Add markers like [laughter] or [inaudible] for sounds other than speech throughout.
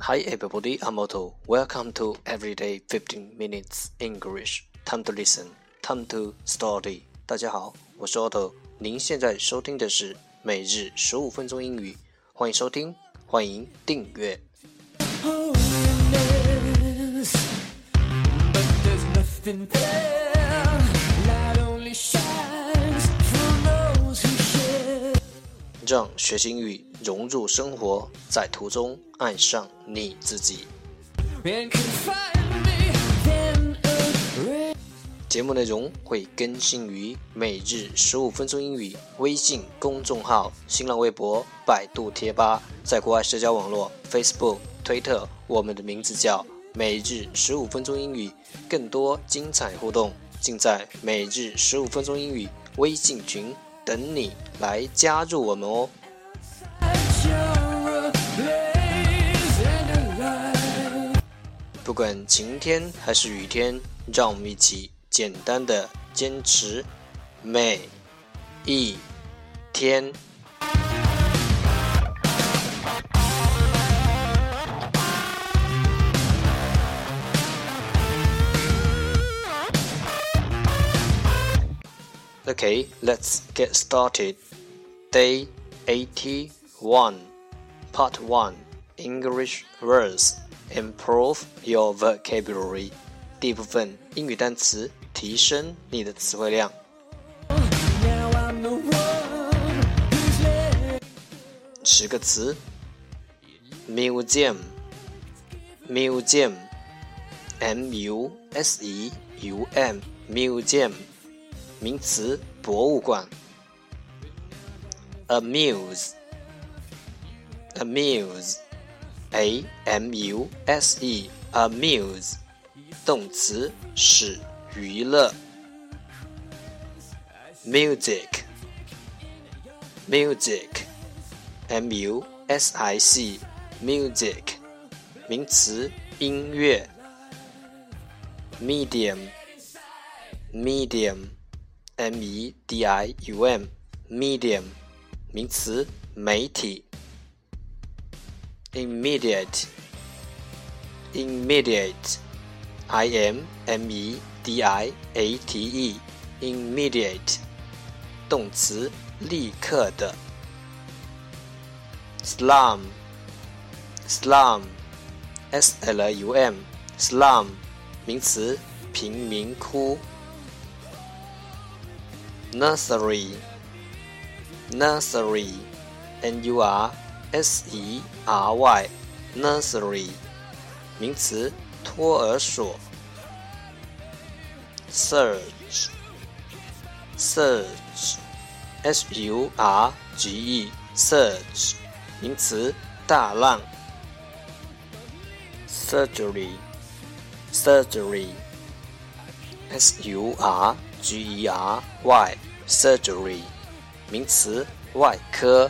Hi everybody, I'm Otto. Welcome to Everyday 15 Minutes English. Time to listen, time to study. 大家好，我是 Otto。您现在收听的是每日十五分钟英语，欢迎收听，欢迎订阅。让学习英语融入生活，在途中爱上你自己。节目内容会更新于每日十五分钟英语微信公众号、新浪微博、百度贴吧，在国外社交网络 Facebook、推特，我们的名字叫每日十五分钟英语。更多精彩互动，尽在每日十五分钟英语微信群。等你来加入我们哦！不管晴天还是雨天，让我们一起简单的坚持每一天。Okay, let's get started. Day 81, Part 1 English words. Improve your vocabulary. 第一部分英语单词，提升你的词汇量。十个词：museum，museum，m u s e u m，museum。 名词：博物馆。amuse，amuse，a m u s e，amuse，动词，使娱乐。music，music，m u s i c，music，名词，音乐。medium，medium。medium，medium，名词，媒体。immediate，immediate，i m m e d i a t e，immediate，动词，立刻的。slum，slum，s l u m，slum，名词，贫民窟。nursery nursery n u r s e r y nursery 名词托儿所 search search s u r g e search 名词大浪 surgery surgery s u r G E R Y surgery 名词外科。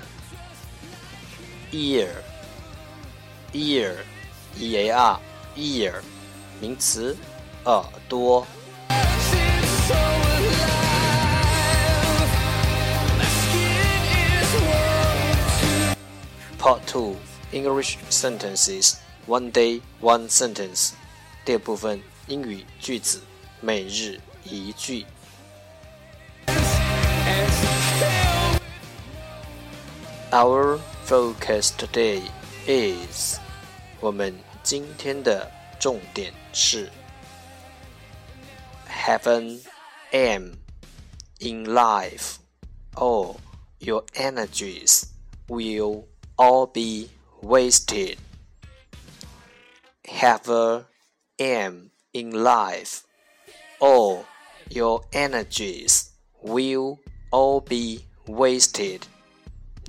ear ear E A R ear 名词耳朵。Part Two English Sentences One Day One Sentence 第二部分英语句子每日一句。 Our focus today is 我们今天的重点是 have an aim in life or your energies will all be wasted. Have a aim in life or your energies will all be wasted.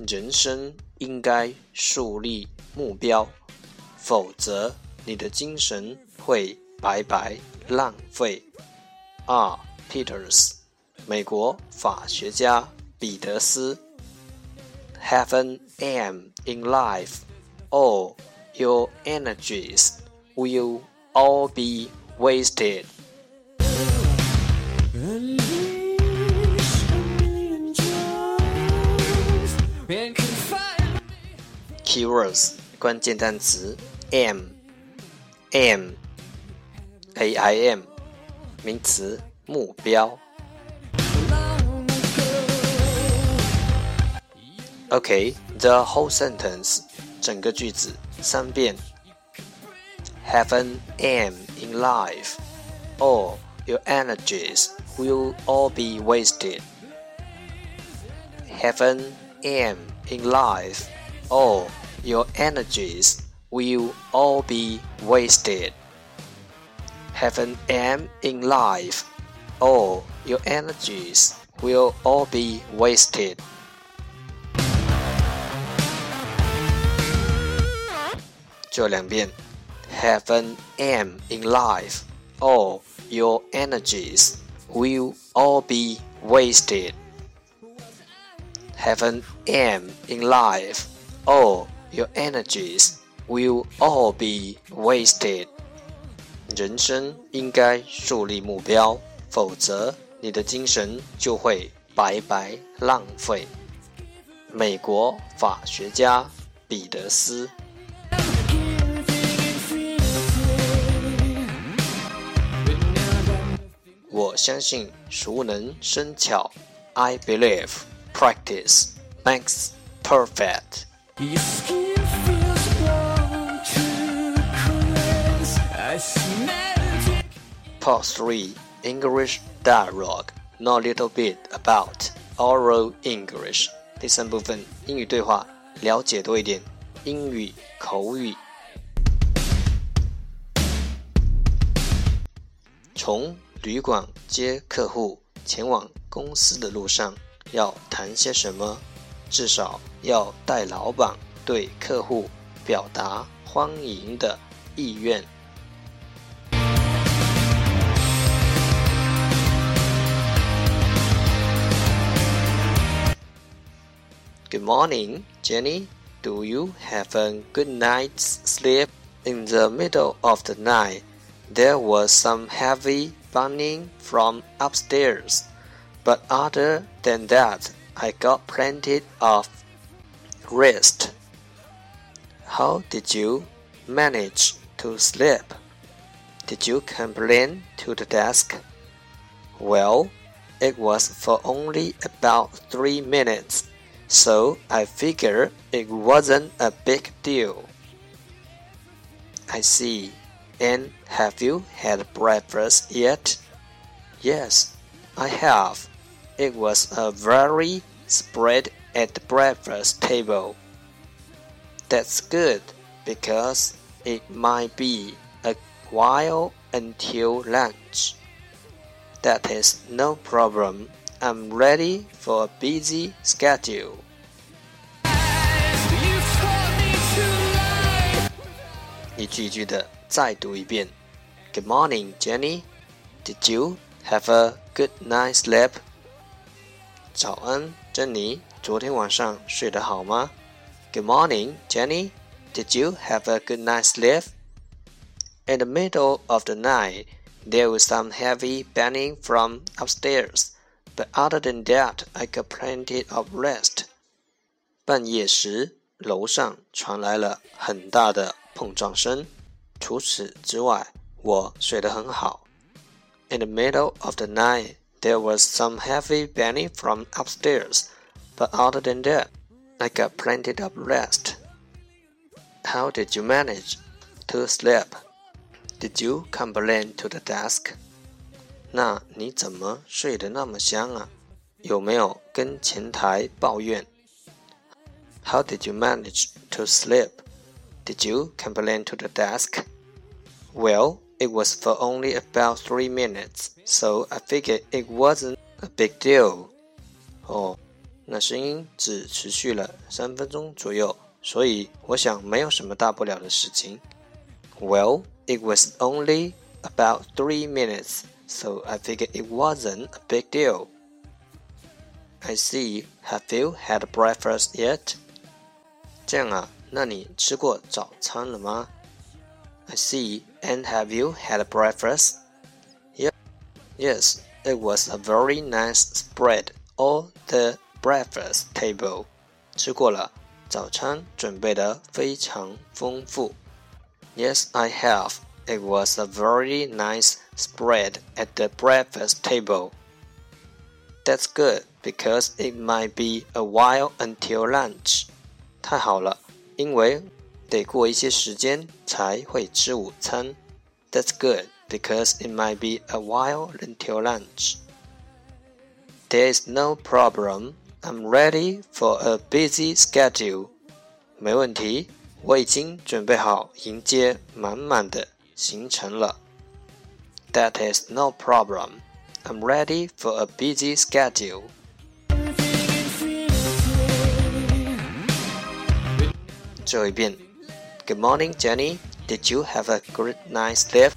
人生应该树立目标，否则你的精神会白白浪费。R. Peters，美国法学家彼得斯。Have an aim in life, or your energies will all be wasted. Keywords 关键单词 aim aim a i m 名词目标。Okay, the whole sentence 整个句子三遍。Have an aim in life, or your energies will all be wasted. Have an aim in life, all your energies will all be wasted. Have an aim in life, or your energies will all be wasted. Have an aim in life, or your energies will all be wasted. Have an aim in life or your energies will all be wasted. 人生应该树立目标，否则你的精神就会白白浪费。美国法学家彼得斯。我相信熟能生巧。I believe practice makes perfect. Part 3 English Dialogue now a little bit about oral English. 第三部分英语对话，了解多一点英语口语。从旅馆接客户前往公司的路上，要谈些什么？至少要带老板对客户表达欢迎的意愿。Good morning, Jenny. Do you have a good night's sleep? In the middle of the night, there was some heavy Running from upstairs, but other than that, I got plenty of rest. How did you manage to sleep? Did you complain to the desk? Well, it was for only about three minutes, so I figured it wasn't a big deal. I see. And have you had breakfast yet? Yes, I have. It was a very spread at the breakfast table. That's good because it might be a while until lunch. That is no problem. I'm ready for a busy schedule. Good morning, Jenny. Did you have a good night's sleep 早安，珍妮。昨天晚上睡得好吗？Good morning, Jenny. Did you have a good night's sleep? In the middle of the night, there was some heavy banging from upstairs, but other than that, I got plenty of rest. 半夜时，楼上传来了很大的碰撞声。除此之外，我睡得很好。In the middle of the night, there was some heavy banging from upstairs, but other than that, I got plenty of rest. How did you manage to sleep? Did you complain to the desk? 那你怎么睡得那么香啊？有没有跟前台抱怨？How did you manage to sleep? Did you complain to the desk? Well, it was for only about three minutes, so I figured it wasn't a big deal. 哦，那声音只持续了三分钟左右，所以我想没有什么大不了的事情。Well, it was only about three minutes, so I figured it wasn't a big deal. I see. Have you had breakfast yet? 这样啊。那你吃过早餐了吗 ？I see. And have you had breakfast? Yeah. Yes, it was a very nice spread on the breakfast table. 吃过了，早餐准备得非常丰富。Yes, I have. It was a very nice spread at the breakfast table. That's good because it might be a while until lunch. 太好了，因为 得过一些时间才会吃午餐。That's good because it might be a while until lunch. There is no problem. I'm ready for a busy schedule. 没问题，我已经准备好迎接满满的行程了。That is no problem. I'm ready for a busy schedule. 最后一遍。 Good morning, Jenny. Did you have a great night's sleep?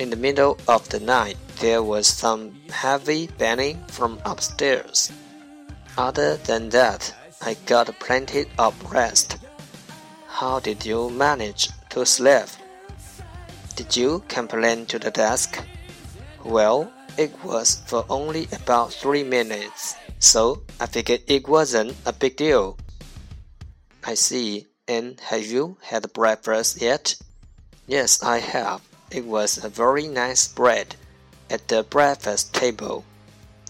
In the middle of the night, there was some heavy banging from upstairs. Other than that, I got plenty of rest. How did you manage to sleep? Did you complain to the desk? Well, it was for only about three minutes, so I figured it wasn't a big deal. I see. And have you had breakfast yet? Yes, I have. It was a very nice bread at the breakfast table.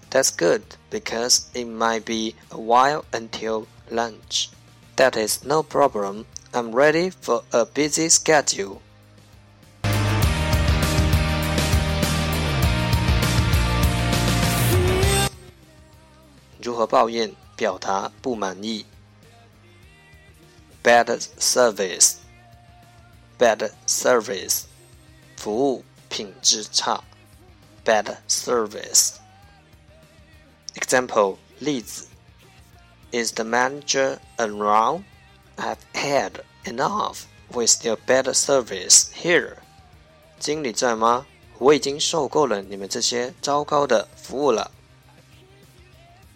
That's good because it might be a while until lunch. That is no problem. I'm ready for a busy schedule. [laughs] 如何抱怨表达不满意 ？Bad service, bad service，服务品质差。Bad service。Example 例子：Is the manager around? I've had enough with your bad service here. 经理在吗？我已经受够了你们这些糟糕的服务了。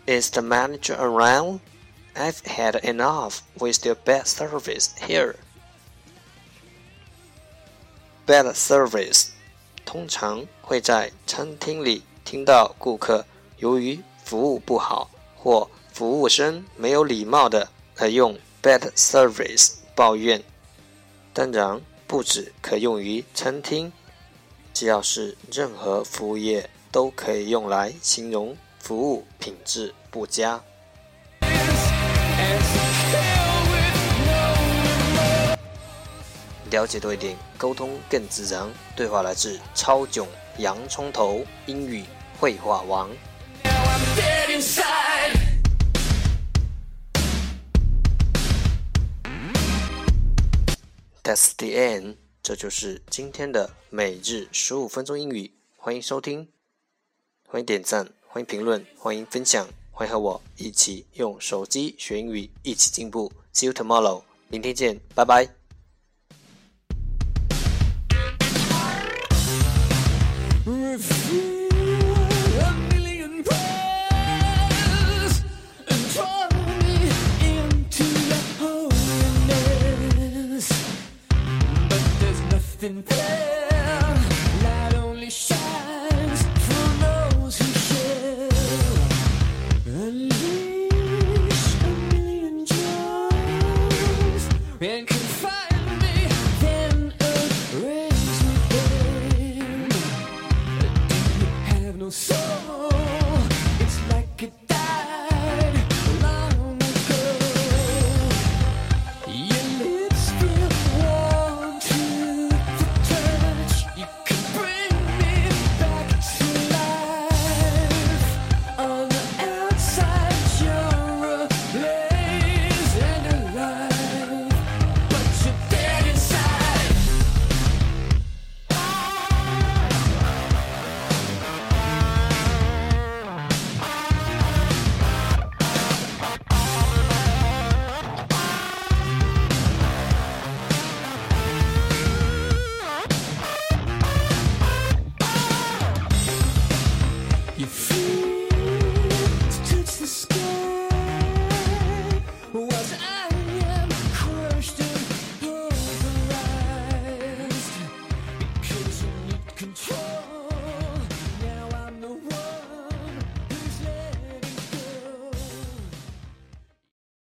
Is the manager around? I've had enough with your bad service here. Bad service 通常会在餐厅里听到顾客由于服务不好或服务生没有礼貌的来用 bad service 抱怨。当然，不止可用于餐厅，只要是任何服务业都可以用来形容服务品质不佳。了解多一点，沟通更自然。对话来自超囧洋葱头英语绘画王。That's the end，这就是今天的每日十五分钟英语。欢迎收听，欢迎点赞，欢迎评论，欢迎分享，会和我一起用手机学英语一起进步。See you tomorrow. 明天见拜拜。